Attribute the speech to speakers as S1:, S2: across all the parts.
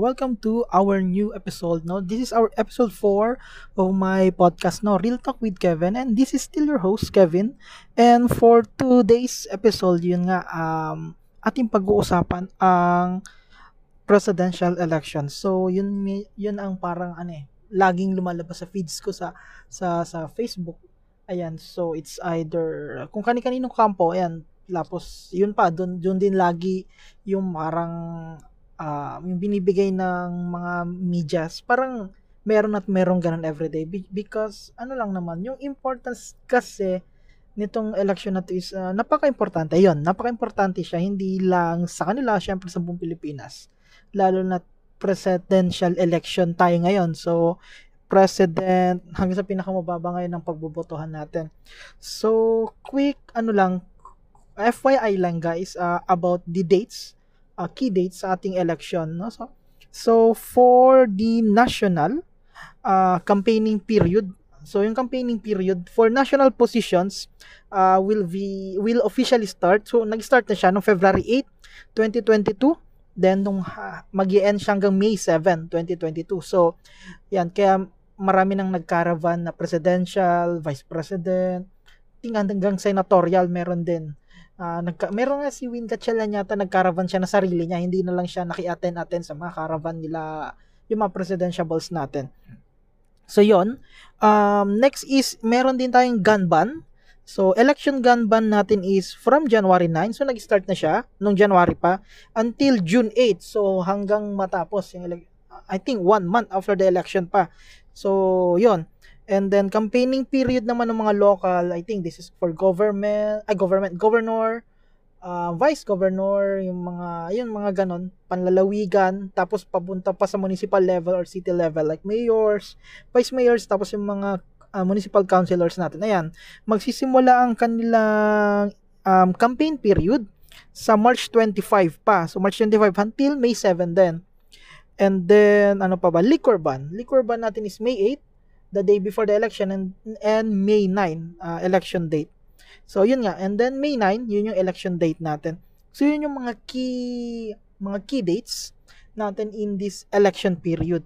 S1: Welcome to our new episode. No, this is our episode 4 of my podcast. No, Real Talk with Kevin, and this is still your host Kevin. And for today's episode, yun nga um ating pag-uusapan ang presidential election. So yun yun ang parang ano eh, laging lumalabas sa feeds ko sa sa sa Facebook. Ayan, so it's either kung kani-kaninong kampo, ayan, tapos yun pa, doon doon din lagi yung parang uh, yung binibigay ng mga medias, parang meron at meron ganun everyday because ano lang naman, yung importance kasi nitong election na to is uh, napaka-importante. Yon, napaka-importante siya hindi lang sa kanila, syempre sa buong Pilipinas. Lalo na presidential election tayo ngayon. So, president hanggang sa pinakamababa ngayon ng pagbobotohan natin. So, quick ano lang FYI lang guys uh, about the dates uh, key dates sa ating election. No? So, so for the national uh, campaigning period, so yung campaigning period for national positions uh, will be will officially start. So nag-start na siya no February 8, 2022. Then nung uh, mag-end siya hanggang May 7, 2022. So yan kaya marami nang nagcaravan na presidential, vice president, hanggang senatorial meron din uh, nagka, meron nga si Win Gatchalan yata nagcaravan siya na sarili niya, hindi na lang siya naki-attend-attend sa mga caravan nila, yung mga presidentiables natin. So yon um, next is, meron din tayong gun ban. So, election gun ban natin is from January 9. So, nag-start na siya nung January pa until June 8. So, hanggang matapos yung I think one month after the election pa. So, yon And then campaigning period naman ng mga local, I think this is for government, ay government, governor, uh, vice governor, yung mga yun mga ganon, panlalawigan, tapos papunta pa sa municipal level or city level like mayors, vice mayors, tapos yung mga uh, municipal councilors natin. Ayan, magsisimula ang kanilang um, campaign period sa March 25 pa. So March 25 until May 7 din. And then ano pa ba? Liquor ban. Liquor ban natin is May 8 the day before the election and and May 9 uh, election date. So yun nga and then May 9 yun yung election date natin. So yun yung mga key mga key dates natin in this election period.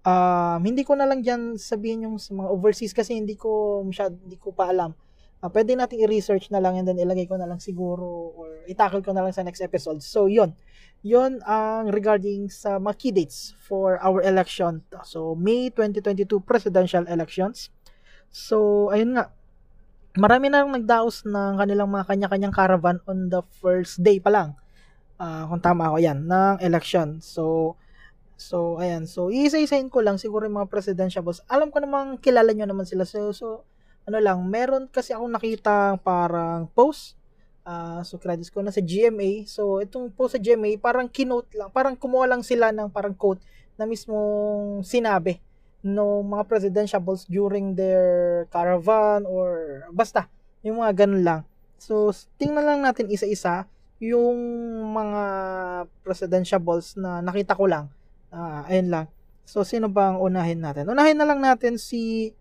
S1: Um, hindi ko na lang diyan sabihin yung sa mga overseas kasi hindi ko masyad, hindi ko pa alam. Uh, pwede nating i-research na lang and then ilagay ko na lang siguro or itackle ko na lang sa next episode. So, yun yon ang regarding sa mga key dates for our election. So, May 2022 presidential elections. So, ayun nga. Marami na nagdaos ng kanilang mga kanya-kanyang caravan on the first day pa lang. Uh, kung tama ako yan, ng election. So, so, ayan. So, iisa-isahin ko lang siguro yung mga presidential boss. Alam ko namang kilala nyo naman sila. So, so ano lang, meron kasi akong nakita parang post uh, so credits ko na sa GMA. So itong po sa GMA, parang kinote lang, parang kumuha lang sila ng parang quote na mismong sinabi no mga presidentiables during their caravan or basta yung mga ganun lang. So tingnan lang natin isa-isa yung mga presidentiables na nakita ko lang. Uh, ayun lang. So sino bang unahin natin? Unahin na lang natin si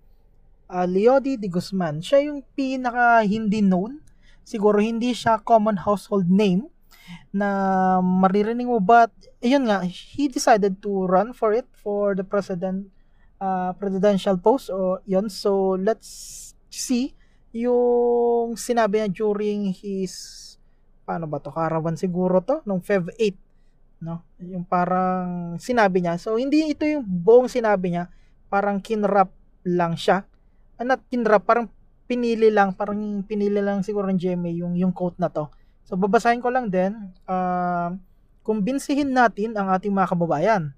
S1: uh, Leody de Guzman. Siya yung pinaka hindi known. Siguro hindi siya common household name na maririnig mo but ayun nga he decided to run for it for the president uh, presidential post o yun. So let's see yung sinabi niya during his paano ba to caravan siguro to nung Feb 8 no? Yung parang sinabi niya. So hindi ito yung buong sinabi niya. Parang kinrap lang siya not kinrap parang pinili lang, parang pinili lang siguro ng GMA yung, yung quote na to. So, babasahin ko lang din, uh, kumbinsihin natin ang ating mga kababayan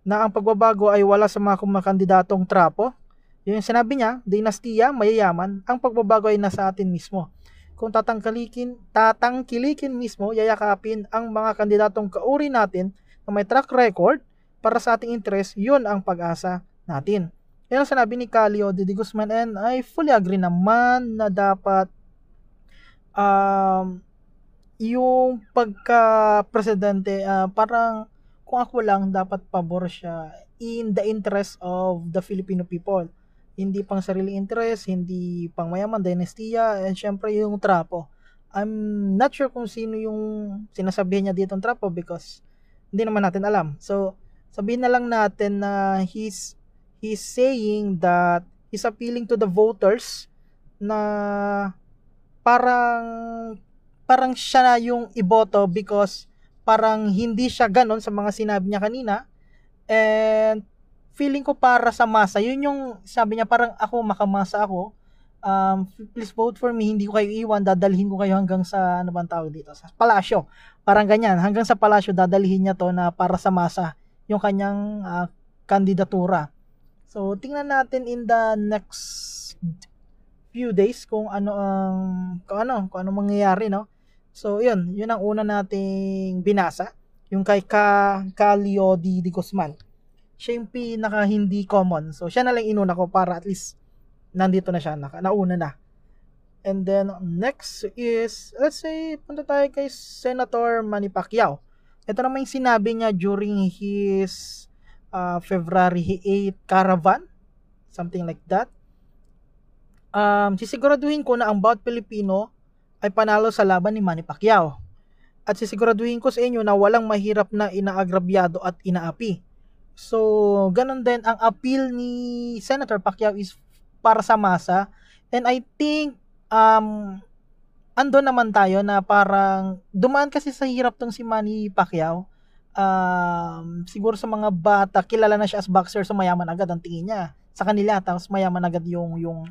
S1: na ang pagbabago ay wala sa mga kumakandidatong trapo. Yung sinabi niya, dinastiya, mayayaman, ang pagbabago ay nasa atin mismo. Kung tatangkilikin, tatangkilikin mismo, yayakapin ang mga kandidatong kauri natin na may track record para sa ating interest, yun ang pag-asa natin. Yan ang sinabi ni Calio de Guzman and I fully agree naman na dapat um, yung pagka-presidente, uh, parang kung ako lang, dapat pabor siya in the interest of the Filipino people. Hindi pang sarili interest, hindi pang mayaman, dynastia, and syempre yung trapo. I'm not sure kung sino yung sinasabihan niya dito ng trapo because hindi naman natin alam. So, sabihin na lang natin na he's he's saying that he's appealing to the voters na parang parang siya na yung iboto because parang hindi siya ganon sa mga sinabi niya kanina and feeling ko para sa masa yun yung sabi niya parang ako makamasa ako um, please vote for me, hindi ko kayo iwan, dadalhin ko kayo hanggang sa, ano bang tawag dito, sa palasyo. Parang ganyan, hanggang sa palasyo, dadalhin niya to na para sa masa, yung kanyang uh, kandidatura. So, tingnan natin in the next few days kung ano ang kung ano, kung ano mangyayari, no? So, yun, yun ang una nating binasa, yung kay Ka Calio di, di Guzman. Siya yung pinaka hindi common. So, siya na lang inuna ko para at least nandito na siya, naka, nauna na. And then next is, let's say, punta tayo kay Senator Manny Pacquiao. Ito naman yung sinabi niya during his uh, February 8 caravan, something like that. Um, sisiguraduhin ko na ang bawat Pilipino ay panalo sa laban ni Manny Pacquiao. At sisiguraduhin ko sa inyo na walang mahirap na inaagrabyado at inaapi. So, ganun din ang appeal ni Senator Pacquiao is para sa masa. And I think um ando naman tayo na parang dumaan kasi sa hirap tong si Manny Pacquiao. Um, siguro sa mga bata, kilala na siya as boxer so mayaman agad ang tingin niya. Sa kanila tapos mayaman agad yung yung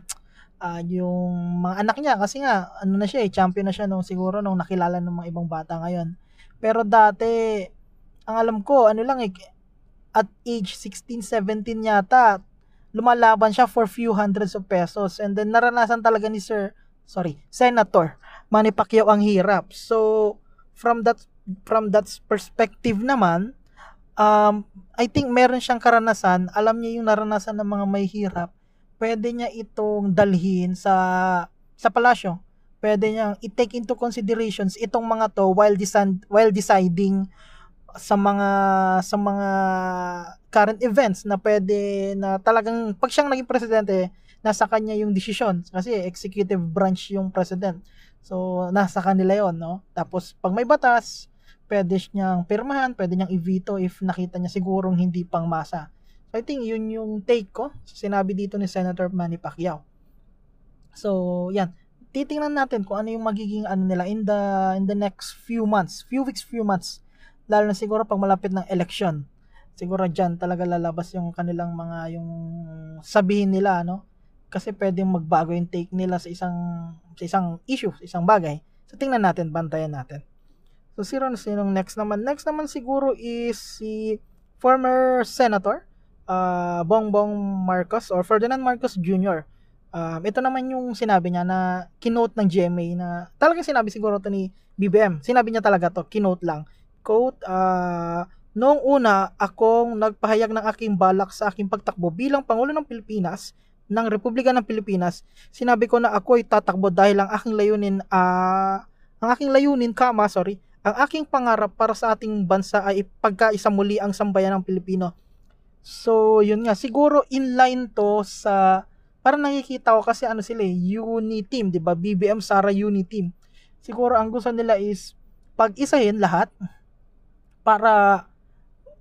S1: uh, yung mga anak niya. Kasi nga ano na siya eh champion na siya nung siguro nung nakilala ng mga ibang bata ngayon. Pero dati ang alam ko ano lang eh at age 16, 17 yata lumalaban siya for few hundreds of pesos. And then naranasan talaga ni Sir sorry Senator Manny Pacquiao ang hirap. So from that from that perspective naman um, I think meron siyang karanasan. Alam niya yung naranasan ng mga may hirap. Pwede niya itong dalhin sa sa palasyo. Pwede niyang i-take into considerations itong mga to while, desan, while deciding sa mga sa mga current events na pwede na talagang pag siyang naging presidente nasa kanya yung desisyon. Kasi executive branch yung president. So nasa kanila yon no? Tapos pag may batas pwede niyang pirmahan pwede niyang i-veto if nakita niya sigurong hindi pang masa. So I think yun yung take ko sinabi dito ni Senator Manny Pacquiao. So yan. Titingnan natin kung ano yung magiging ano nila in the in the next few months few weeks few months. Lalo na siguro pag malapit ng election siguro dyan talaga lalabas yung kanilang mga yung sabihin nila no kasi pwedeng magbago yung take nila sa isang sa isang issue sa isang bagay. So tingnan natin bantayan natin so sino na sinong next naman next naman siguro is si former senator uh, Bongbong Marcos or Ferdinand Marcos Jr. Um, ito naman yung sinabi niya na kinote ng GMA na talagang sinabi siguro to ni BBM. Sinabi niya talaga to, kinote lang quote, uh, Noong una, akong nagpahayag ng aking balak sa aking pagtakbo bilang Pangulo ng Pilipinas, ng Republika ng Pilipinas, sinabi ko na ako ay tatakbo dahil ang aking layunin, uh, ang aking layunin, kama, sorry, ang aking pangarap para sa ating bansa ay pagkaisa muli ang sambayan ng Pilipino. So, yun nga, siguro in line to sa, parang nakikita ko kasi ano sila, eh, uni team, di ba? BBM Sara uni team. Siguro ang gusto nila is pag-isahin lahat, para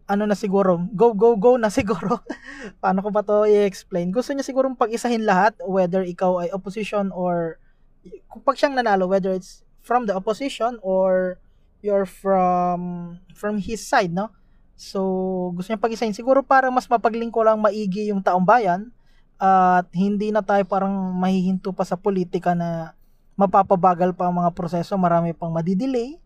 S1: ano na siguro, go, go, go na siguro. Paano ko pa to i-explain? Gusto niya siguro pag-isahin lahat, whether ikaw ay opposition or, kung pag siyang nanalo, whether it's from the opposition or you're from, from his side, no? So, gusto niya pag-isahin siguro para mas mapaglingko lang maigi yung taong bayan at hindi na tayo parang mahihinto pa sa politika na mapapabagal pa ang mga proseso, marami pang madidelay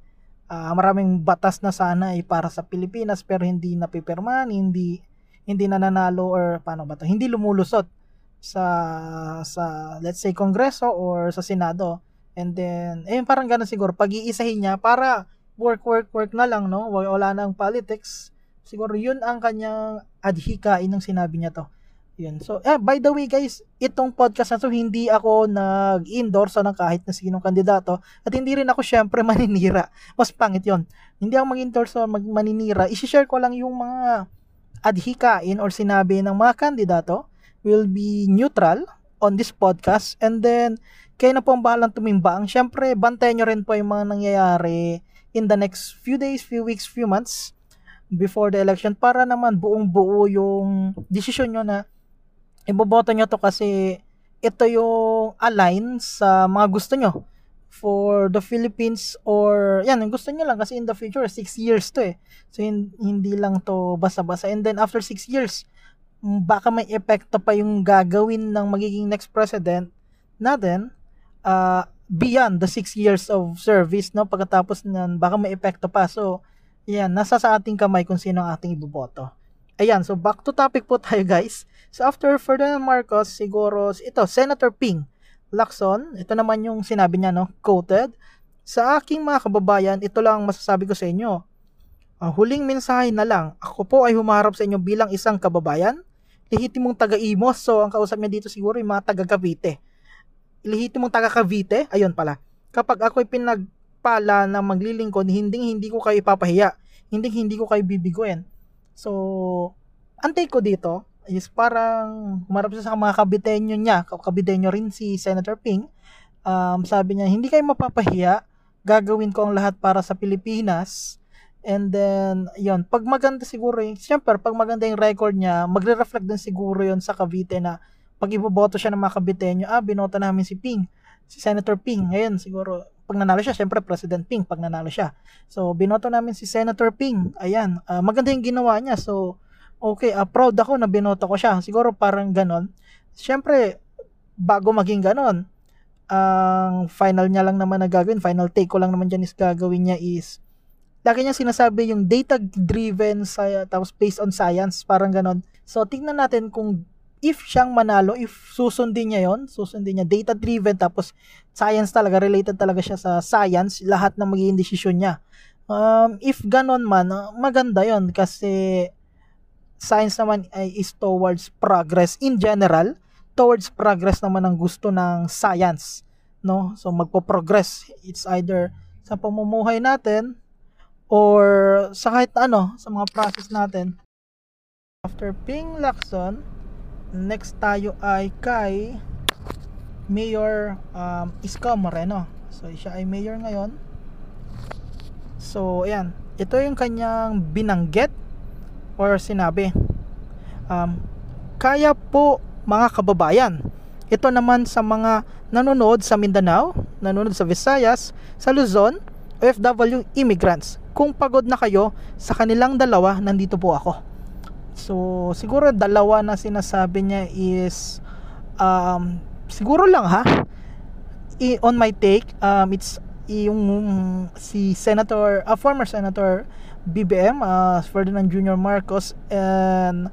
S1: uh, maraming batas na sana ay para sa Pilipinas pero hindi napipirmahan, hindi hindi nananalo or paano ba to? Hindi lumulusot sa sa let's say Kongreso or sa Senado. And then eh parang ganun siguro pag-iisahin niya para work work work na lang no. Wala nang politics. Siguro 'yun ang kanyang adhikain ng sinabi niya to. Yun. So, eh, by the way guys, itong podcast na to, hindi ako nag-endorse ng kahit na sinong kandidato at hindi rin ako syempre maninira. Mas pangit yon Hindi ako mag-endorse o mag maninira. I-share ko lang yung mga adhikain or sinabi ng mga kandidato will be neutral on this podcast and then kayo na po ang bahalang tumimbang. Syempre, bantayan nyo rin po yung mga nangyayari in the next few days, few weeks, few months before the election para naman buong buo yung desisyon nyo na iboboto nyo to kasi ito yung align sa mga gusto nyo for the Philippines or yan, gusto nyo lang kasi in the future, 6 years to eh. So, hindi lang to basa-basa. And then, after 6 years, baka may epekto pa yung gagawin ng magiging next president natin uh, beyond the 6 years of service, no? Pagkatapos niyan, baka may epekto pa. So, yan, nasa sa ating kamay kung sino ang ating iboboto. Ayan, so back to topic po tayo guys. So after Ferdinand Marcos, siguro, ito, Senator Ping Lacson, ito naman yung sinabi niya, no, quoted, Sa aking mga kababayan, ito lang ang masasabi ko sa inyo. Uh, huling mensahe na lang, ako po ay humarap sa inyo bilang isang kababayan, lehitimong taga-Imos, so ang kausap niya dito siguro yung mga taga-Cavite. Lehitimong taga-Cavite, ayun pala. Kapag ako ay pinagpala na maglilingkod, hindi hindi ko kayo ipapahiya, hindi hindi ko kayo bibiguin. So, antay ko dito, is parang humarap sa mga kabitenyo niya, kabitenyo rin si Senator Ping. Um, sabi niya, hindi kayo mapapahiya, gagawin ko ang lahat para sa Pilipinas. And then, yon pag maganda siguro yung, siyempre, pag maganda yung record niya, magre-reflect din siguro yon sa Cavite na pag iboboto siya ng mga kabitenyo, ah, binoto namin si Ping, si Senator Ping. Ngayon, siguro, pag nanalo siya, siyempre, President Ping, pag nanalo siya. So, binoto namin si Senator Ping. Ayan, uh, maganda yung ginawa niya. So, okay, uh, proud ako na binoto ko siya. Siguro parang ganon. Siyempre, bago maging ganon, ang final niya lang naman na gagawin, final take ko lang naman dyan is gagawin niya is, lagi niya sinasabi yung data-driven, tapos based on science, parang ganon. So, tingnan natin kung if siyang manalo, if susundin niya yon susundin niya, data-driven, tapos science talaga, related talaga siya sa science, lahat ng magiging desisyon niya. Um, if ganon man, maganda yon kasi science naman ay is towards progress in general towards progress naman ang gusto ng science no? So magpo-progress. It's either sa pamumuhay natin or sa kahit ano sa mga process natin. After Ping Lacson next tayo ay kay Mayor um, Isko Moreno. So siya ay mayor ngayon. So ayan. Ito yung kanyang binanggit or sinabi. Um, kaya po mga kababayan ito naman sa mga nanonood sa Mindanao nanonood sa Visayas sa Luzon OFW immigrants. Kung pagod na kayo sa kanilang dalawa nandito po ako so siguro dalawa na sinasabi niya is um, siguro lang ha I, on my take um, it's yung si Senator a uh, former Senator BBM, uh, Ferdinand Jr. Marcos, and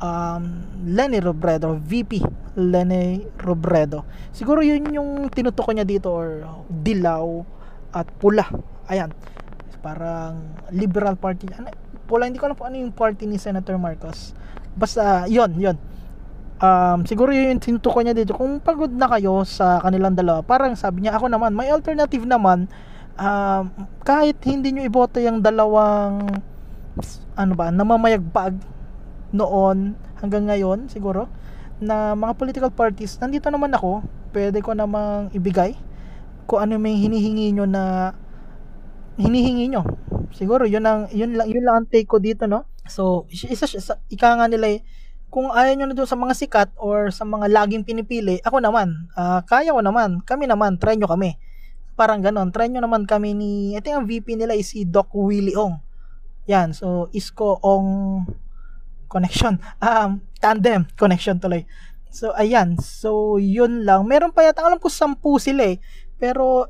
S1: um, Lenny Robredo, VP Lenny Robredo. Siguro yun yung tinutukoy niya dito or dilaw at pula. Ayan. Parang liberal party. Ano, pula, hindi ko alam po ano yung party ni Senator Marcos. Basta, yon yon Um, siguro yun yung tinutukoy niya dito. Kung pagod na kayo sa kanilang dalawa, parang sabi niya, ako naman, may alternative naman um, kahit hindi nyo iboto yung dalawang ano ba, namamayagpag noon hanggang ngayon siguro na mga political parties, nandito naman ako, pwede ko namang ibigay kung ano may hinihingi nyo na hinihingi nyo. Siguro yun ang yun lang yun lang ang take ko dito, no? So, isa, isa ika nga nila eh, kung ayaw nyo na doon sa mga sikat or sa mga laging pinipili, ako naman, uh, kaya ko naman, kami naman, try nyo kami. Parang ganon. Try nyo naman kami ni, ito yung VP nila is si Doc Willie Ong. Yan, so Isko Ong connection. Um, tandem connection tuloy. So, ayan. So, yun lang. Meron pa yata, alam ko, sampu sila eh. Pero,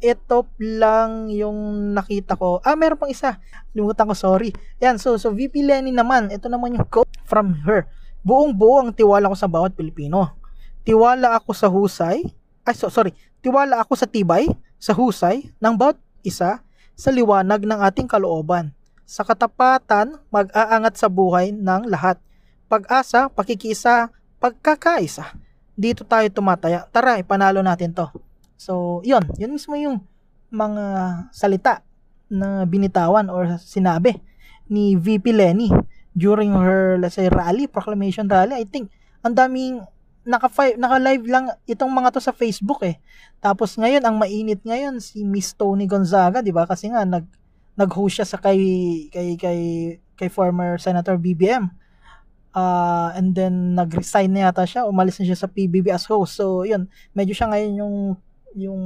S1: ito lang yung nakita ko. Ah, meron pang isa. Limutan ko, sorry. Yan, so, so VP Lenny naman. Ito naman yung quote from her. Buong buo ang tiwala ko sa bawat Pilipino. Tiwala ako sa husay. Ay, so, sorry. Tiwala ako sa tibay, sa husay ng bawat isa sa liwanag ng ating kalooban. Sa katapatan, mag-aangat sa buhay ng lahat. Pag-asa, pakikisa, pagkakaisa. Dito tayo tumataya. Tara, ipanalo natin to. So, yun. Yun mismo yung mga salita na binitawan or sinabi ni VP Lenny during her, let's say, rally, proclamation rally. I think, ang daming naka naka-live lang itong mga to sa Facebook eh. Tapos ngayon ang mainit ngayon si Miss Tony Gonzaga, 'di ba? Kasi nga nag nag-host siya sa kay kay kay kay former Senator BBM. Uh, and then nag-resign na yata siya, umalis na siya sa PBB as host. So, yun, medyo siya ngayon yung yung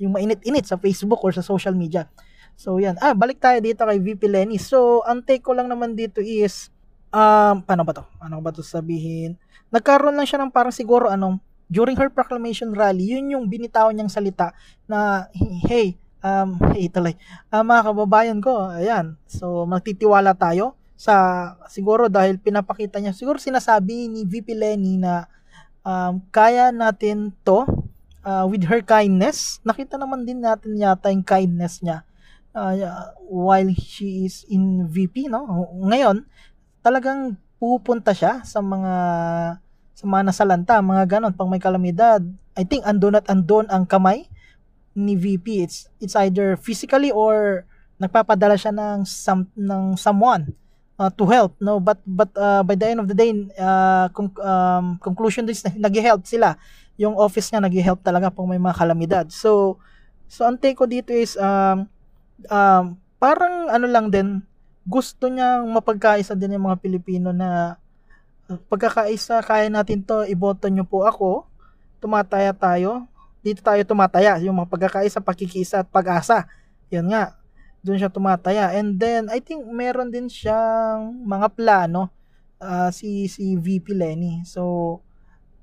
S1: yung mainit-init sa Facebook or sa social media. So, yan. Ah, balik tayo dito kay VP Lenny. So, ang take ko lang naman dito is um, paano ba to? Ano ba to sabihin? Nagkaroon lang siya ng parang siguro anong during her proclamation rally, yun yung binitaw niyang salita na hey, um, hey tuloy, uh, mga kababayan ko, ayan, so magtitiwala tayo sa siguro dahil pinapakita niya siguro sinasabi ni VP Lenny na um, kaya natin to uh, with her kindness. Nakita naman din natin yata yung kindness niya. Uh, while she is in VP no? Ngayon talagang pupunta siya sa mga sa mga nasalanta mga ganon. Pang may kalamidad I think andun at andun ang kamay ni VP it's it's either physically or nagpapadala siya ng some, ng someone uh, to help no? But but uh, by the end of the day uh, con- um, conclusion is nag-help sila. Yung office niya nag-help talaga pag may mga kalamidad. So so ang take ko dito is um, um, parang ano lang din gusto niyang mapagkaisa din yung mga Pilipino na uh, pagkakaisa kaya natin to iboto niyo po ako tumataya tayo dito tayo tumataya yung mga pagkakaisa pakikisa at pag-asa. Yan nga doon siya tumataya. And then, I think meron din siyang mga plano uh, si, si VP Lenny. So,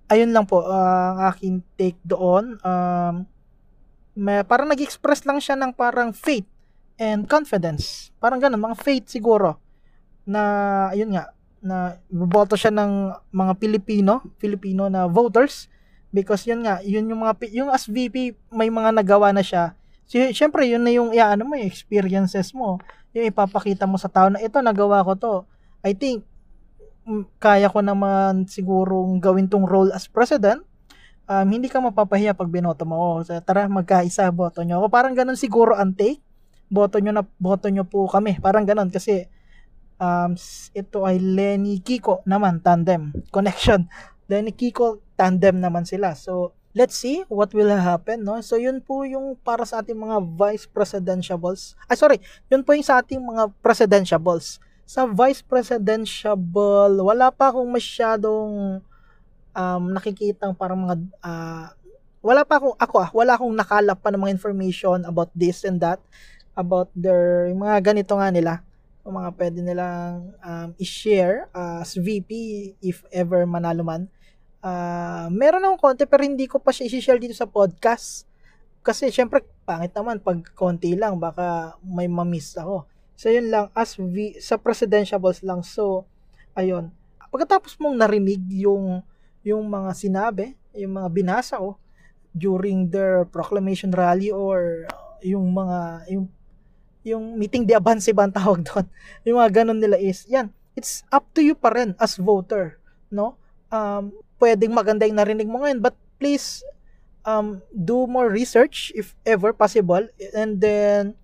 S1: ayun lang po uh, ang aking take doon. Um, may, parang nag-express lang siya ng parang faith and confidence. Parang ganun, mga faith siguro. Na, ayun nga, na boboto siya ng mga Pilipino, Filipino na voters because yun nga, yun yung mga yung as VP may mga nagawa na siya Siyempre, yun na yung iaano mo, yung experiences mo. Yung ipapakita mo sa tao na ito, nagawa ko to. I think, kaya ko naman sigurong gawin tong role as president. Um, hindi ka mapapahiya pag binoto mo. Oh, tara, magkaisa, boto nyo ako. Parang ganun siguro ang take. Boto nyo na, boto nyo po kami. Parang ganun kasi um, ito ay Lenny Kiko naman, tandem. Connection. Lenny Kiko, tandem naman sila. So, let's see what will happen, no? So, yun po yung para sa ating mga vice presidentiables. Ah, sorry, yun po yung sa ating mga presidentiables. Sa vice presidentiable, wala pa akong masyadong um, nakikitang parang mga, uh, wala pa akong, ako ah, wala akong nakalap pa ng mga information about this and that, about their, yung mga ganito nga nila, yung mga pwede nilang um, i-share as VP if ever manalo man uh, meron akong konti pero hindi ko pa siya i-share dito sa podcast. Kasi syempre, pangit naman pag konti lang, baka may mamiss ako. So yun lang, as v, sa presidentiables lang. So, ayun. Pagkatapos mong narinig yung yung mga sinabi, yung mga binasa ko during their proclamation rally or yung mga yung yung meeting de avance ba tawag doon. Yung mga ganun nila is, yan, it's up to you pa rin as voter, no? Um, pwedeng maganda yung narinig mo ngayon but please um, do more research if ever possible and then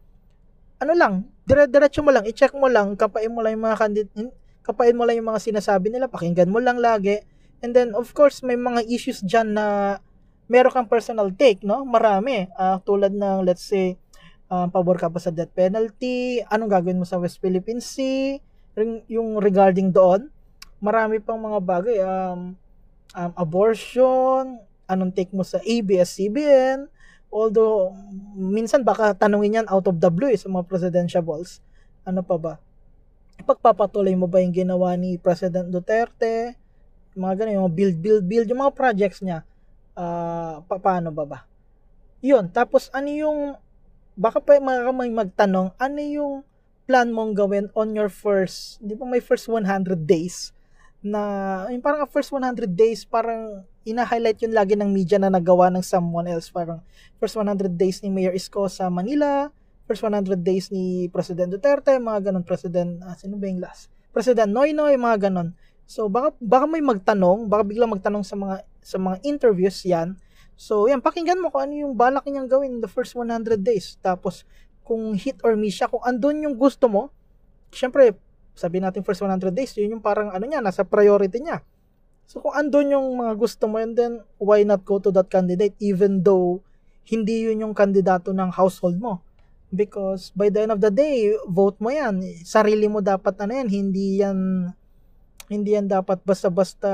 S1: ano lang dire-diretso mo lang i-check mo lang kapain mo lang yung mga candidate kapain mo lang yung mga sinasabi nila pakinggan mo lang lagi and then of course may mga issues diyan na meron kang personal take no? Marami. Uh, tulad ng let's say uh, pabor ka pa sa death penalty? Anong gagawin mo sa West Philippine Sea? Yung regarding doon marami pang mga bagay um um, abortion, anong take mo sa ABS-CBN, although minsan baka tanungin yan out of the blue eh, sa mga presidential balls. Ano pa ba? Ipagpapatuloy mo ba yung ginawa ni President Duterte? Mga ganun, yung build, build, build, yung mga projects niya. Uh, pa paano ba ba? Yun, tapos ano yung, baka pa may magtanong, ano yung plan mong gawin on your first, di ba may first 100 days na yung parang first 100 days parang ina-highlight yun lagi ng media na nagawa ng someone else. Parang first 100 days ni Mayor Isko sa Manila first 100 days ni President Duterte mga ganun. President ah, sino ba yung last? President Noynoy mga ganun. So baka baka may magtanong baka biglang magtanong sa mga sa mga interviews yan. So yan pakinggan mo kung ano yung balak niyang gawin in the first 100 days. Tapos kung hit or miss siya kung andun yung gusto mo syempre sabi natin first 100 days, yun yung parang ano niya, nasa priority niya. So kung andun yung mga gusto mo, and then why not go to that candidate even though hindi yun yung kandidato ng household mo. because by the end of the day vote mo yan sarili mo dapat ano yan hindi yan hindi yan dapat basta-basta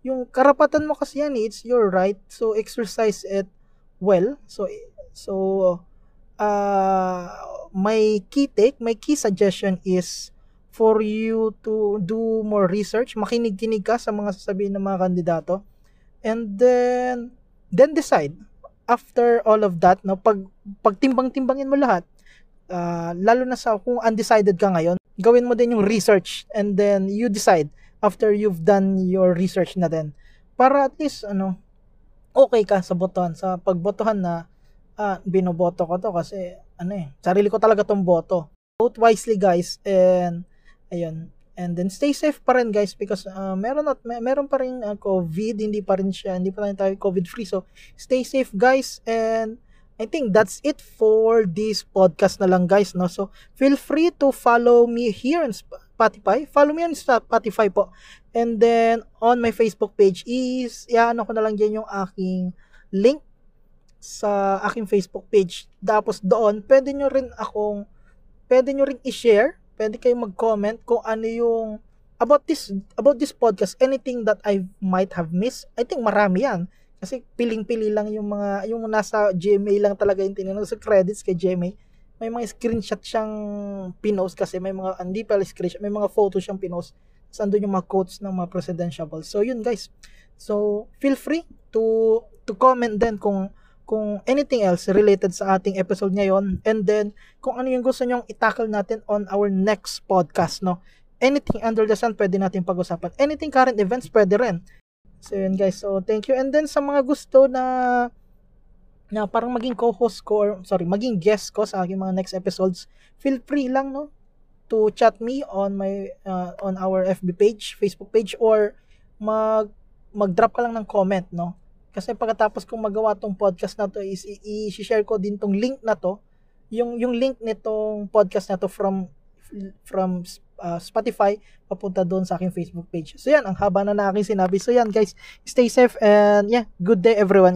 S1: yung karapatan mo kasi yan it's your right so exercise it well so so uh, my key take my key suggestion is for you to do more research. Makinig-kinig ka sa mga sasabihin ng mga kandidato. And then then decide after all of that, no, pag pagtimbang-timbangin mo lahat, uh, lalo na sa kung undecided ka ngayon, gawin mo din yung research and then you decide after you've done your research na din. Para at least ano, okay ka sa botohan, sa pagbotohan na ah, binoboto ko to kasi ano eh, sarili ko talaga tong boto. Vote wisely guys and ayun, And then stay safe pa rin guys because uh, meron at may, meron pa rin uh, COVID, hindi pa rin siya, hindi pa rin tayo COVID free. So stay safe guys and I think that's it for this podcast na lang guys, no? So feel free to follow me here on Spotify. Follow me on Spotify po. And then on my Facebook page is iaano ko na lang diyan yung aking link sa aking Facebook page. Tapos doon, pwede nyo rin akong pwede nyo rin i-share pwede kayong mag-comment kung ano yung about this about this podcast anything that I might have missed. I think marami yan. Kasi piling-pili lang yung mga yung nasa GMA lang talaga yung tinanong. Sa credits kay GMA may mga screenshot siyang pinost kasi may mga hindi pala screenshot may mga photo siyang pinost. Saan doon yung mga quotes ng mga presidential. So yun guys. So feel free to to comment then kung kung anything else related sa ating episode ngayon. And then kung ano yung gusto nyong itakal natin on our next podcast no? Anything under the sun pwede natin pag-usapan. Anything current events pwede rin. So yun guys. So thank you. And then sa mga gusto na na parang maging co-host ko or sorry maging guest ko sa aking mga next episodes feel free lang no? To chat me on my uh, on our FB page Facebook page or mag mag-drop ka lang ng comment no kasi pagkatapos kong magawa tong podcast na to is i-share ko din tong link na to. Yung yung link nitong podcast na to from from uh, Spotify papunta doon sa aking Facebook page. So yan, ang haba na na aking sinabi. So yan guys, stay safe and yeah, good day everyone.